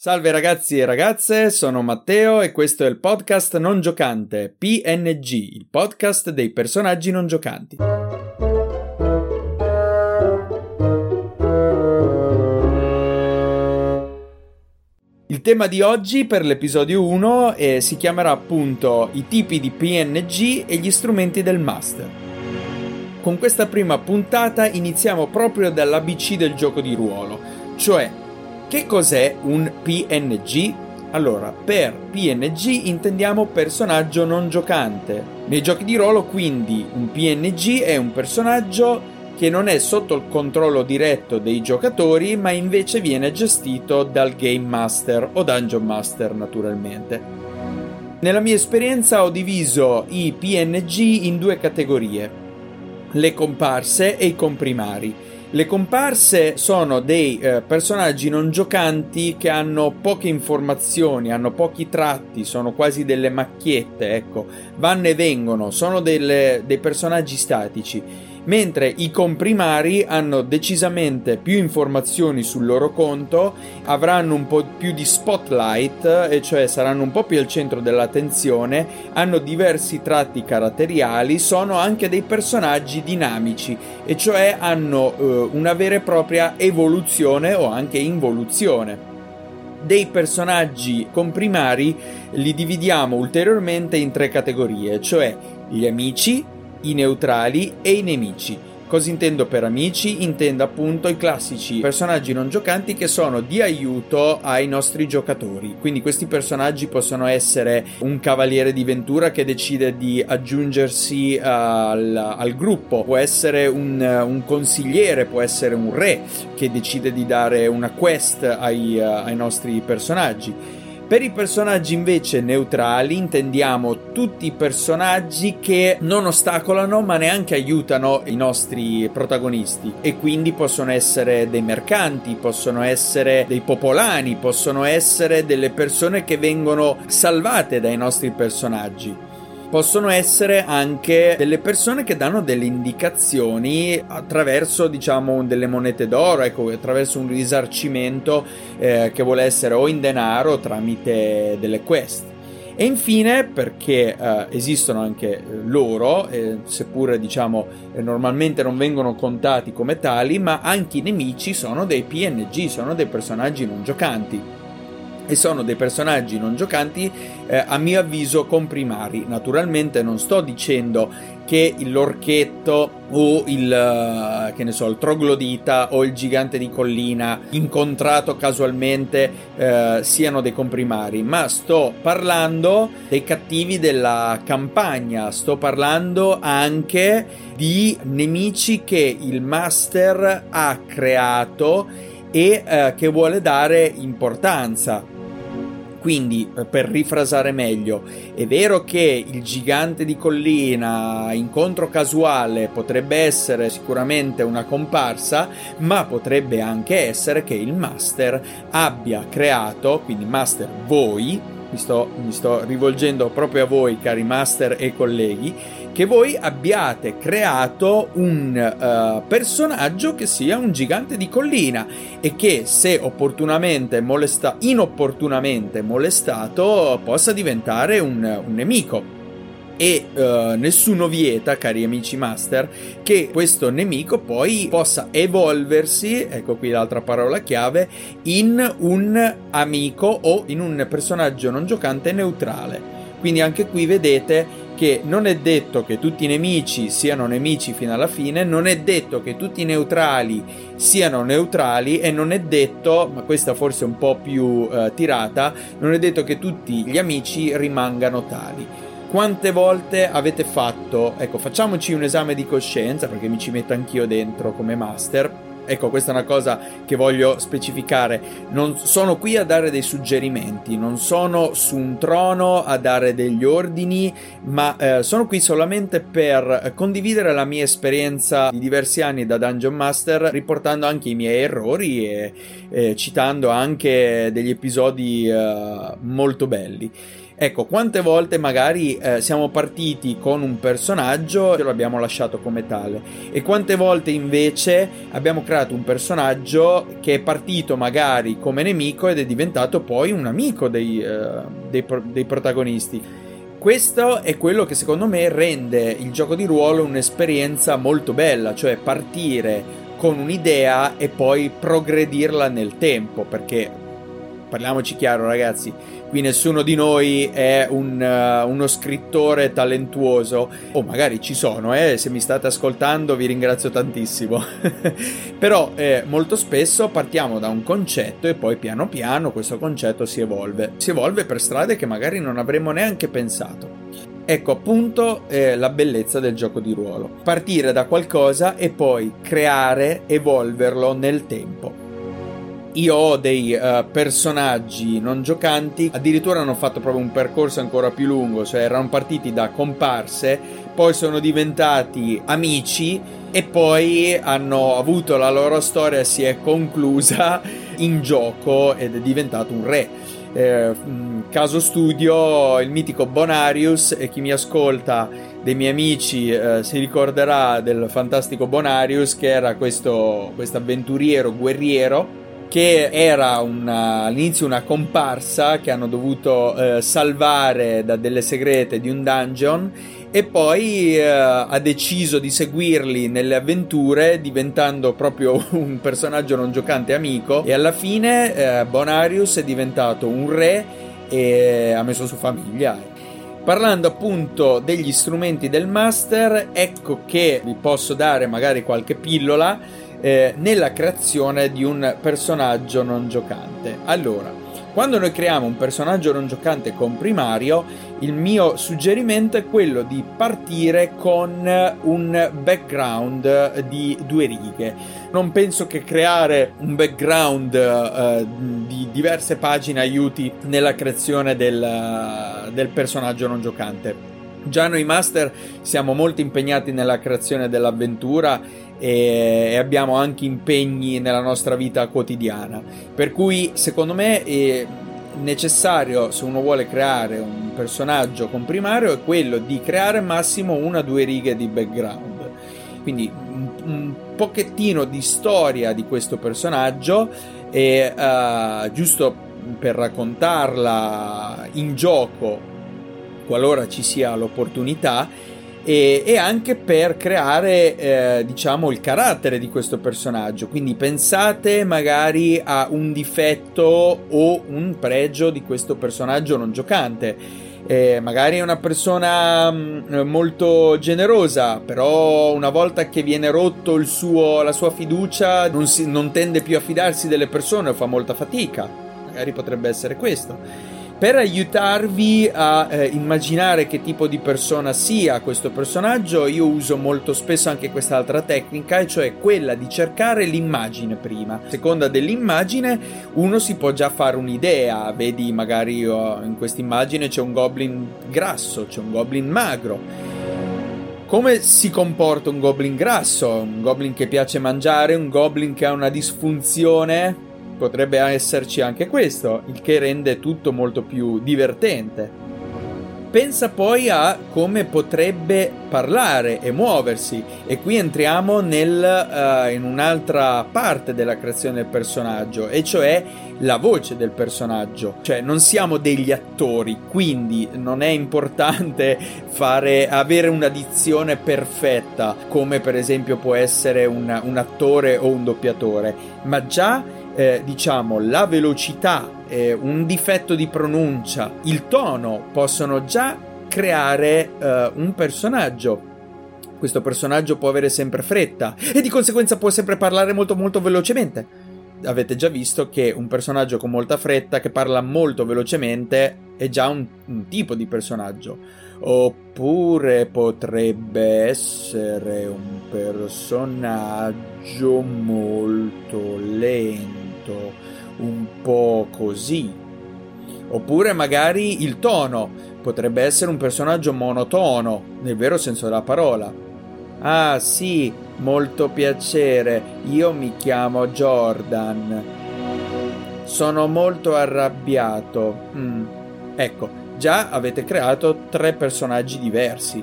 Salve ragazzi e ragazze, sono Matteo e questo è il podcast non giocante, PNG, il podcast dei personaggi non giocanti. Il tema di oggi per l'episodio 1 eh, si chiamerà appunto i tipi di PNG e gli strumenti del master. Con questa prima puntata iniziamo proprio dall'ABC del gioco di ruolo, cioè che cos'è un PNG? Allora, per PNG intendiamo personaggio non giocante. Nei giochi di ruolo, quindi, un PNG è un personaggio che non è sotto il controllo diretto dei giocatori, ma invece viene gestito dal Game Master o Dungeon Master, naturalmente. Nella mia esperienza ho diviso i PNG in due categorie, le comparse e i comprimari. Le comparse sono dei eh, personaggi non giocanti che hanno poche informazioni, hanno pochi tratti, sono quasi delle macchiette, ecco, vanno e vengono, sono delle, dei personaggi statici mentre i comprimari hanno decisamente più informazioni sul loro conto, avranno un po' più di spotlight, e cioè saranno un po' più al centro dell'attenzione, hanno diversi tratti caratteriali, sono anche dei personaggi dinamici, e cioè hanno eh, una vera e propria evoluzione o anche involuzione. Dei personaggi comprimari li dividiamo ulteriormente in tre categorie, cioè gli amici, i neutrali e i nemici. Cosa intendo per amici? Intendo appunto i classici personaggi non giocanti che sono di aiuto ai nostri giocatori. Quindi questi personaggi possono essere un cavaliere di Ventura che decide di aggiungersi al, al, gruppo, può essere un, un, consigliere, può essere un re che decide di dare una quest ai, ai nostri personaggi per i personaggi invece neutrali intendiamo tutti i personaggi che non ostacolano ma neanche aiutano i nostri protagonisti. E quindi possono essere dei mercanti, possono essere dei popolani, possono essere delle persone che vengono salvate dai nostri personaggi possono essere anche delle persone che danno delle indicazioni attraverso diciamo delle monete d'oro ecco attraverso un risarcimento eh, che vuole essere o in denaro o tramite delle quest. E infine perché eh, esistono anche eh, loro, eh, seppur diciamo eh, normalmente non vengono contati come tali, ma anche i nemici sono dei PNG, sono dei personaggi non giocanti e sono dei personaggi non giocanti eh, a mio avviso comprimari. Naturalmente non sto dicendo che l'orchetto o il, uh, che ne so, il troglodita o il gigante di collina incontrato casualmente uh, siano dei comprimari, ma sto parlando dei cattivi della campagna, sto parlando anche di nemici che il master ha creato e uh, che vuole dare importanza quindi, eh, per rifrasare meglio, è vero che il gigante di collina, incontro casuale, potrebbe essere sicuramente una comparsa, ma potrebbe anche essere che il master abbia creato, quindi master voi, mi sto, mi sto rivolgendo proprio a voi, cari master e colleghi, che voi abbiate creato un uh, personaggio che sia un gigante di collina e che se opportunamente molesta, inopportunamente molestato possa diventare un, un nemico e uh, nessuno vieta, cari amici master, che questo nemico poi possa evolversi, ecco qui l'altra parola chiave, in un amico o in un personaggio non giocante neutrale. Quindi anche qui vedete che non è detto che tutti i nemici siano nemici fino alla fine, non è detto che tutti i neutrali siano neutrali e non è detto, ma questa forse è un po' più uh, tirata, non è detto che tutti gli amici rimangano tali quante volte avete fatto, ecco, facciamoci un esame di coscienza perché mi ci metto anch'io dentro come master. Ecco, questa è una cosa che voglio specificare. Non sono qui a dare dei suggerimenti, non sono su un trono a dare degli ordini, ma eh, sono qui solamente per condividere la mia esperienza di diversi anni da Dungeon Master, riportando anche i miei errori e, e citando anche degli episodi eh, molto belli. Ecco, quante volte magari eh, siamo partiti con un personaggio e lo abbiamo lasciato come tale e quante volte invece abbiamo creato un personaggio che è partito magari come nemico ed è diventato poi un amico dei, uh, dei, dei protagonisti. Questo è quello che secondo me rende il gioco di ruolo un'esperienza molto bella, cioè partire con un'idea e poi progredirla nel tempo, perché parliamoci chiaro ragazzi, qui nessuno di noi è un, uh, uno scrittore talentuoso, o magari ci sono, eh, se mi state ascoltando vi ringrazio tantissimo, però eh, molto spesso partiamo da un concetto e poi piano piano questo concetto si evolve, si evolve per strade che magari non avremmo neanche pensato. Ecco appunto eh, la bellezza del gioco di ruolo. Partire da qualcosa e poi creare, evolverlo nel tempo. Io ho dei uh, personaggi non giocanti, addirittura hanno fatto proprio un percorso ancora più lungo, cioè erano partiti da comparse, poi sono diventati amici e poi hanno avuto la loro storia, si è conclusa in gioco ed è diventato un re. Eh, mm, caso studio il mitico Bonarius e chi mi ascolta dei miei amici eh, si ricorderà del fantastico Bonarius che era questo avventuriero guerriero che era una, all'inizio una comparsa che hanno dovuto eh, salvare da delle segrete di un dungeon e poi eh, ha deciso di seguirli nelle avventure diventando proprio un personaggio non giocante amico e alla fine eh, Bonarius è diventato un re e ha messo su famiglia. Parlando appunto degli strumenti del master, ecco che vi posso dare magari qualche pillola eh, nella creazione di un personaggio non giocante. Allora, quando noi creiamo un personaggio non giocante con primario, il mio suggerimento è quello di partire con un background di due righe. Non penso che creare un background uh, di diverse pagine aiuti nella creazione del, del personaggio non giocante. Già noi master siamo molto impegnati nella creazione dell'avventura e abbiamo anche impegni nella nostra vita quotidiana. Per cui, secondo me, è necessario se uno vuole creare un personaggio con primario è quello di creare massimo una o due righe di background. Quindi un, pochettino di storia di questo personaggio e uh, giusto per raccontarla in gioco qualora ci sia l'opportunità e, e anche per creare eh, diciamo il carattere di questo personaggio quindi pensate magari a un difetto o un pregio di questo personaggio non giocante eh, magari è una persona mh, mm, molto generosa, però una volta che viene rotto suo, la sua fiducia non, si, non tende più a fidarsi delle persone o fa molta fatica. Magari potrebbe essere questo. Per aiutarvi a eh, immaginare che tipo di persona sia questo personaggio, io uso molto spesso anche quest'altra tecnica, cioè quella di cercare l'immagine prima. A seconda dell'immagine, uno si può già fare un'idea. Vedi, magari oh, in questa immagine c'è un goblin grasso, c'è un goblin magro. Come si comporta un goblin grasso? Un goblin che piace mangiare, un goblin che ha una disfunzione potrebbe esserci anche questo, il che rende tutto molto più divertente. Pensa poi a come potrebbe parlare e muoversi e qui entriamo nel, uh, in un'altra parte della creazione del personaggio e cioè la voce del personaggio. Cioè non siamo degli attori, quindi non è importante fare, avere una dizione perfetta come per esempio può essere una, un attore o un doppiatore, ma già eh, diciamo, la velocità, eh, un difetto di pronuncia, il tono possono già creare eh, un personaggio. Questo personaggio può avere sempre fretta e di conseguenza può sempre parlare molto molto velocemente. Avete già visto che un personaggio con molta fretta che parla molto velocemente è già un, un tipo di personaggio. Oppure potrebbe essere un personaggio molto lento un po' così. Oppure magari il tono potrebbe essere un personaggio monotono, nel vero senso della parola. Ah sì, molto piacere, io mi chiamo Jordan. Sono molto arrabbiato. Mm. Ecco, già avete creato tre personaggi diversi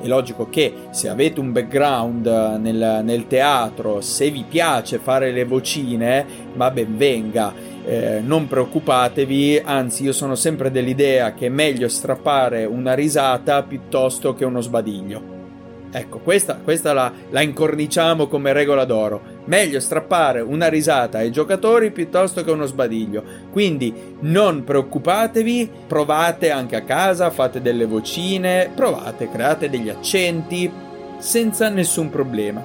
È logico che se avete un background nel, nel teatro, se vi piace fare le vocine, va ben venga. Eh, non preoccupatevi, anzi io sono sempre dell'idea che è meglio strappare una risata piuttosto che uno sbadiglio. Ecco, questa, questa la, la, incorniciamo come regola d'oro. Meglio strappare una risata ai giocatori piuttosto che uno sbadiglio. Quindi non preoccupatevi, provate anche a casa, fate delle vocine, provate, create degli accenti senza nessun problema.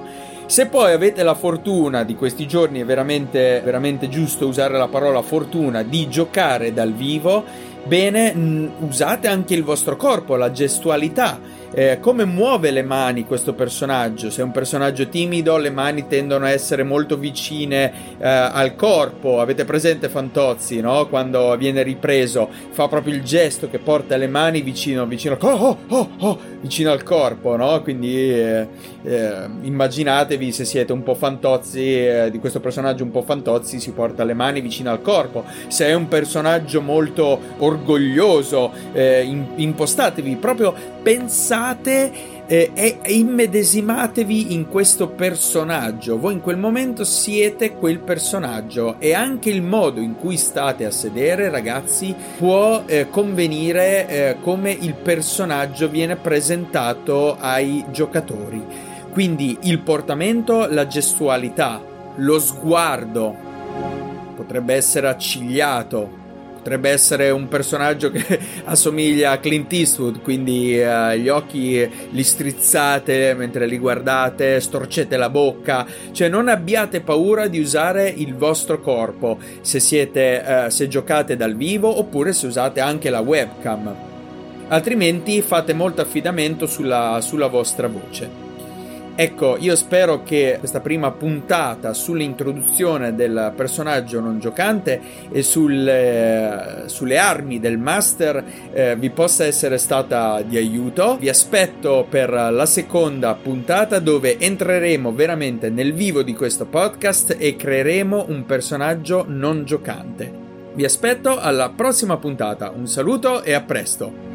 Se poi avete la fortuna di questi giorni, è veramente, veramente giusto usare la parola fortuna, di giocare dal vivo, bene, usate anche il vostro corpo, la gestualità eh, come muove le mani questo personaggio. Se è un personaggio timido, le mani tendono a essere molto vicine eh, al corpo. Avete presente Fantozzi, no? Quando viene ripreso, fa proprio il gesto che porta le mani vicino, vicino, oh, oh, oh, vicino al corpo, no? Quindi eh, eh immaginatevi se siete un po' Fantozzi eh, di questo personaggio un po' Fantozzi, si porta le mani vicino al corpo. Se è un personaggio molto orgoglioso, eh, impostatevi proprio pensate pensate eh, e immedesimatevi in questo personaggio. Voi in quel momento siete quel personaggio e anche il modo in cui state a sedere, ragazzi, può eh, convenire eh, come il personaggio viene presentato ai giocatori. Quindi il portamento, la gestualità, lo sguardo potrebbe essere accigliato, potrebbe essere un personaggio che assomiglia a Clint Eastwood, quindi uh, gli occhi li strizzate mentre li guardate, storcete la bocca, cioè non abbiate paura di usare il vostro corpo se siete uh, se giocate dal vivo oppure se usate anche la webcam. Altrimenti fate molto affidamento sulla, sulla vostra voce. Ecco, io spero che questa prima puntata sull'introduzione del personaggio non giocante e sulle, sulle armi del master eh, vi possa essere stata di aiuto. Vi aspetto per la seconda puntata dove entreremo veramente nel vivo di questo podcast e creeremo un personaggio non giocante. Vi aspetto alla prossima puntata. Un saluto e a presto!